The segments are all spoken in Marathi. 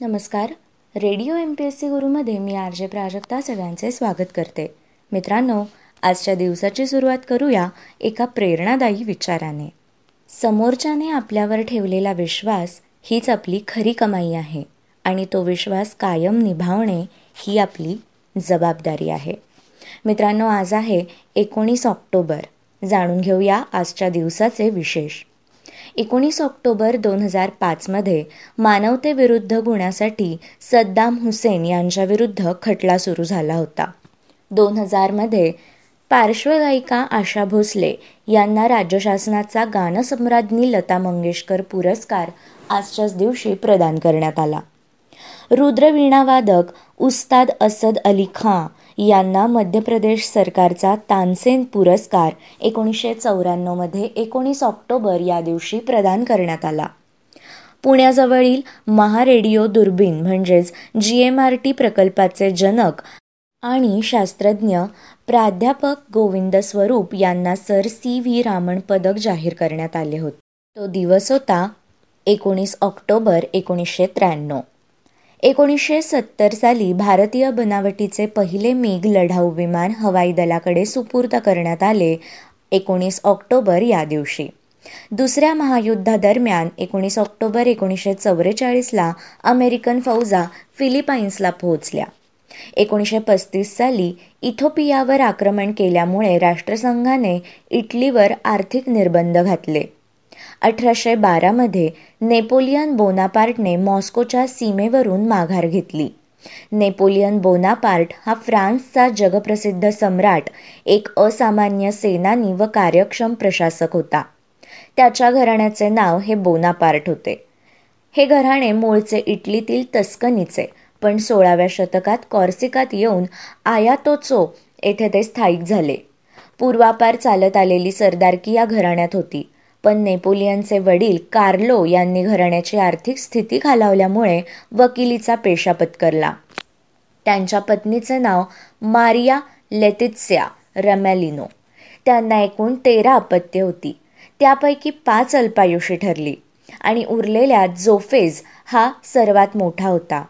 नमस्कार. Radio M P S C गुरुमध्ये मी आर जे प्राजक्ता सगळ्यांचे स्वागत करते. मित्रांनो आजच्या दिवसाची सुरुवात करूया एका प्रेरणादायी विचाराने. समोरच्याने आपल्यावर ठेवलेला विश्वास हीच आपली खरी कमाई आहे आणि तो विश्वास कायम निभावणे ही आपली जबाबदारी आहे. मित्रांनो आज आहे एकोणीस ऑक्टोबर. जाणून घेऊया आजच्या दिवसाचे विशेष. एकोणीस ऑक्टोबर दोन हजार पाचमध्ये मानवतेविरुद्ध गुन्ह्यासाठी सद्दाम हुसेन यांच्याविरुद्ध खटला सुरू झाला होता. दोन हजारमध्ये पार्श्वगायिका आशा भोसले यांना राज्य शासनाचा गानसम्राज्ञी लता मंगेशकर पुरस्कार आजच्याच दिवशी प्रदान करण्यात आला. रुद्रवीणावादक उस्ताद असद अली खां यांना मध्य प्रदेश सरकारचा तानसेन पुरस्कार एकोणीसशे चौऱ्याण्णवमध्ये एकोणीस ऑक्टोबर या दिवशी प्रदान करण्यात आला. पुण्याजवळील महारेडिओ दुर्बीन म्हणजेच जी एम आर टी प्रकल्पाचे जनक आणि शास्त्रज्ञ प्राध्यापक गोविंद स्वरूप यांना सर सी व्ही रामण पदक जाहीर करण्यात आले होते. तो दिवस होता एकोणीस ऑक्टोबर एकोणीसशे त्र्याण्णव. एकोणीसशे सत्तर साली भारतीय बनावटीचे पहिले मेघ लढाऊ विमान हवाई दलाकडे सुपूर्द करण्यात आले एकोणीस ऑक्टोबर या दिवशी. दुसऱ्या महायुद्धादरम्यान एकोणीस ऑक्टोबर एकोणीसशे चौवेचाळीसला अमेरिकन फौजा फिलिपाईन्सला पोहोचल्या. एकोणीसशे पस्तीस साली इथोपियावर आक्रमण केल्यामुळे राष्ट्रसंघाने इटलीवर आर्थिक निर्बंध घातले. अठराशे बारामध्ये नेपोलियन बोनापार्टने मॉस्कोच्या सीमेवरून माघार घेतली. नेपोलियन बोनापार्ट हा फ्रान्सचा जगप्रसिद्ध सम्राट एक असामान्य सेनानी व कार्यक्षम प्रशासक होता. त्याच्या घराण्याचे नाव हे बोनापार्ट होते. हे घराणे मूळचे इटलीतील तस्कनीचे पण सोळाव्या शतकात कॉर्सिकात येऊन आयातोचो येथे ते स्थायिक झाले. पूर्वापार चालत आलेली सरदारकी या घराण्यात होती. पण नेपोलियनचे वडील कार्लो यांनी घराण्याची आर्थिक स्थिती खालावल्यामुळे वकिलीचा पेशा पत्करला. त्यांच्या पत्नीचे नाव मारिया लेतित्स्या रमॅलिनो. त्यांना एकूण तेरा अपत्य होती. त्यापैकी पाच अल्पायुषी ठरली आणि उरलेल्या जोफेज हा सर्वात मोठा होता.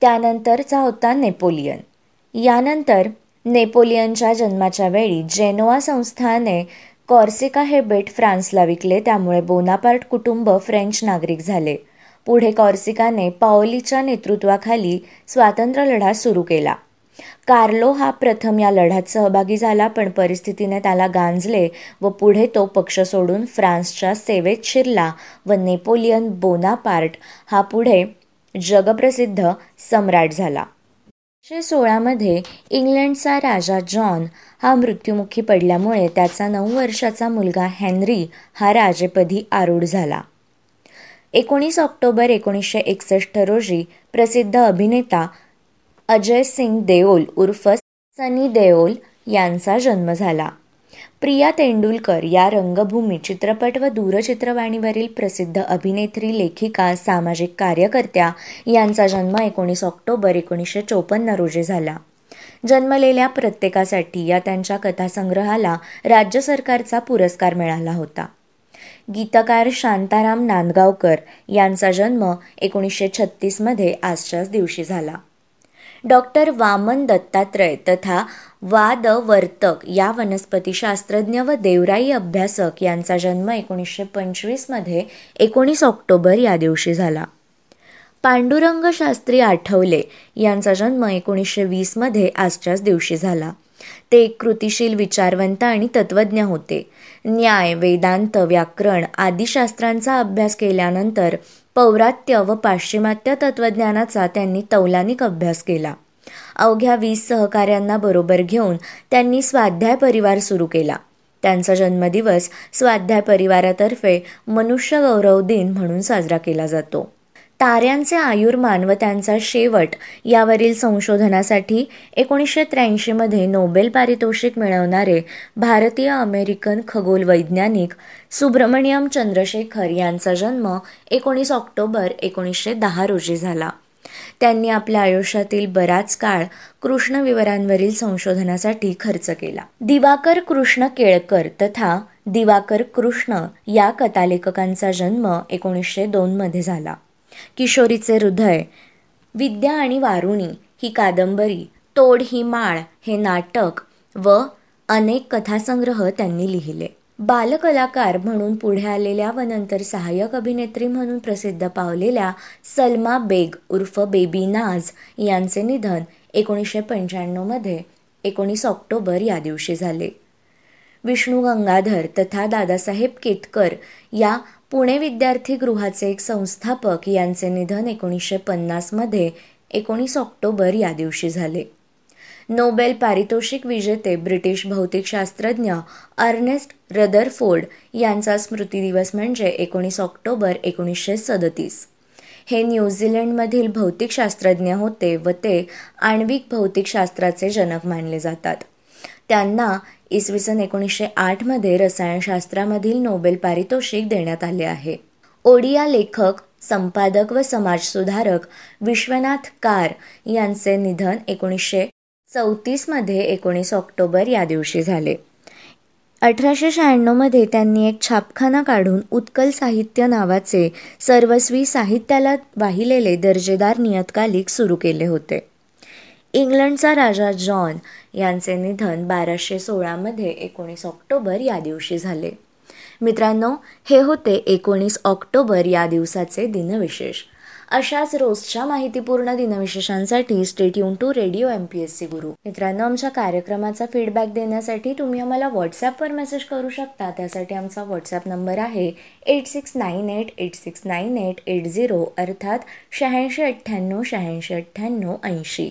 त्यानंतरचा होता नेपोलियन. यानंतर नेपोलियनच्या जन्माच्या वेळी जेनोआ संस्थाने कॉर्सिका हे बेट फ्रान्सला विकले त्यामुळे बोनापार्ट कुटुंब फ्रेंच नागरिक झाले. पुढे कॉर्सिकाने पाओलीच्या नेतृत्वाखाली स्वातंत्र्य लढा सुरू केला. कार्लो हा प्रथम या लढ्यात सहभागी झाला पण परिस्थितीने त्याला गांजले व पुढे तो पक्ष सोडून फ्रान्सच्या सेवेत शिरला व नेपोलियन बोनापार्ट हा पुढे जगप्रसिद्ध सम्राट झाला. एकोणीसशे सोळामध्ये इंग्लंडचा राजा जॉन हा मृत्युमुखी पडल्यामुळे त्याचा नऊ वर्षाचा मुलगा हेनरी हा राजेपदी आरूढ झाला. एकोणीस ऑक्टोबर एकोणीसशे एकसष्ट रोजी प्रसिद्ध अभिनेता अजय सिंग देओल उर्फ सनी देओल यांचा जन्म झाला. प्रिया तेंडुलकर या रंगभूमी चित्रपट व दूरचित्रवाणीवरील प्रसिद्ध अभिनेत्री लेखिका सामाजिक कार्यकर्त्या यांचा जन्म एकोणीस ऑक्टोबर एकोणीसशे चोपन्न रोजी झाला. जन्मलेल्या प्रत्येकासाठी या त्यांच्या कथासंग्रहाला राज्य सरकारचा पुरस्कार मिळाला होता. गीतकार शांताराम नांदगावकर यांचा जन्म एकोणीसशे छत्तीसमध्ये आजच्याच दिवशी झाला. डॉक्टर वामन दत्तात्रय तथा वादवर्तक या वनस्पतीशास्त्रज्ञ व देवराई अभ्यासक यांचा जन्म एकोणीसशे पंचवीसमध्ये एकोणीस ऑक्टोबर या दिवशी झाला. पांडुरंग शास्त्री आठवले यांचा जन्म एकोणीसशे वीसमध्ये आजच्याच दिवशी झाला. ते एक कृतिशील विचारवंत आणि तत्त्वज्ञ होते. न्याय वेदांत व्याकरण आदी शास्त्रांचा अभ्यास केल्यानंतर पौरात्य व पाश्चिमात्य तत्त्वज्ञानाचा त्यांनी तौलानिक अभ्यास केला. अवघ्या वीस सहकाऱ्यांना बरोबर घेऊन त्यांनी स्वाध्याय परिवार सुरू केला. त्यांचा जन्मदिवस स्वाध्याय परिवारातर्फे मनुष्य गौरव दिन म्हणून साजरा केला जातो. ताऱ्यांचे आयुर्मान व त्यांचा शेवट यावरील संशोधनासाठी एकोणीसशे त्र्याऐंशीमध्ये नोबेल पारितोषिक मिळवणारे भारतीय अमेरिकन खगोल वैज्ञानिक सुब्रमण्यम चंद्रशेखर यांचा जन्म एकोणीस ऑक्टोबर एकोणीसशे दहा रोजी झाला. त्यांनी आपल्या आयुष्यातील बराच काळ कृष्ण विवरांवरील संशोधनासाठी खर्च केला. दिवाकर कृष्ण केळकर तथा दिवाकर कृष्ण या कथालेखकांचा जन्म एकोणीसशे दोनमध्ये झाला. किशोरीचे हृदय. विद्या आणि वारुणी ही कादंबरी तोड ही माळ हे नाटक व अनेक कथासंग्रह त्यांनी लिहिले. बालकलाकार म्हणून पुढे आलेल्या व नंतर सहाय्यक अभिनेत्री म्हणून प्रसिद्ध पावलेल्या सलमा बेग उर्फ बेबी नाज यांचे निधन एकोणीसशे पंच्याण्णवमध्ये एकोणीस ऑक्टोबर या दिवशी झाले. विष्णू गंगाधर तथा दादासाहेब केतकर या पुणे विद्यार्थी गृहाचे एक संस्थापक यांचे निधन एकोणीसशे पन्नासमध्ये एकोणीस ऑक्टोबर या दिवशी झाले. नोबेल पारितोषिक विजेते ब्रिटिश भौतिकशास्त्रज्ञ अर्नेस्ट रदरफोर्ड यांचा स्मृतिदिवस म्हणजे एकोणीस ऑक्टोबर एकोणीसशे सदतीस. हे न्यूझीलंडमधील भौतिकशास्त्रज्ञ होते व ते आण्विक भौतिकशास्त्राचे जनक मानले जातात. त्यांना इसवी सन एकोणीसशे आठमध्ये रसायनशास्त्रामधील नोबेल पारितोषिक देण्यात आले आहे. ओडिया लेखक संपादक व समाजसुधारक विश्वनाथ कार यांचे निधन एकोणीसशे चौतीसमध्ये एकोणीस ऑक्टोबर या दिवशी झाले. अठराशे शहाण्णवमध्ये त्यांनी एक छापखाना काढून उत्कल साहित्य नावाचे सर्वस्वी साहित्याला वाहिलेले दर्जेदार नियतकालिक सुरू केले होते. इंग्लंडचा राजा जॉन यांचे निधन बाराशे सोळामध्ये एकोणीस ऑक्टोबर या दिवशी झाले. मित्रांनो हे होते एकोणीस ऑक्टोबर या दिवसाचे दिनविशेष. अशाच रोजच्या माहितीपूर्ण दिनविशेषांसाठी stay युन to radio M P S C Guru मित्रांनो आमच्या कार्यक्रमाचा फीडबॅक देण्यासाठी तुम्ही आम्हाला व्हॉट्सॲपवर मेसेज करू शकता. त्यासाठी आमचा व्हॉट्सॲप नंबर आहे eight six nine eight eight six nine eight eight zero अर्थात शहाऐंशी अठ्ठ्याण्णव शहाऐंशी अठ्ठ्याण्णव ऐंशी.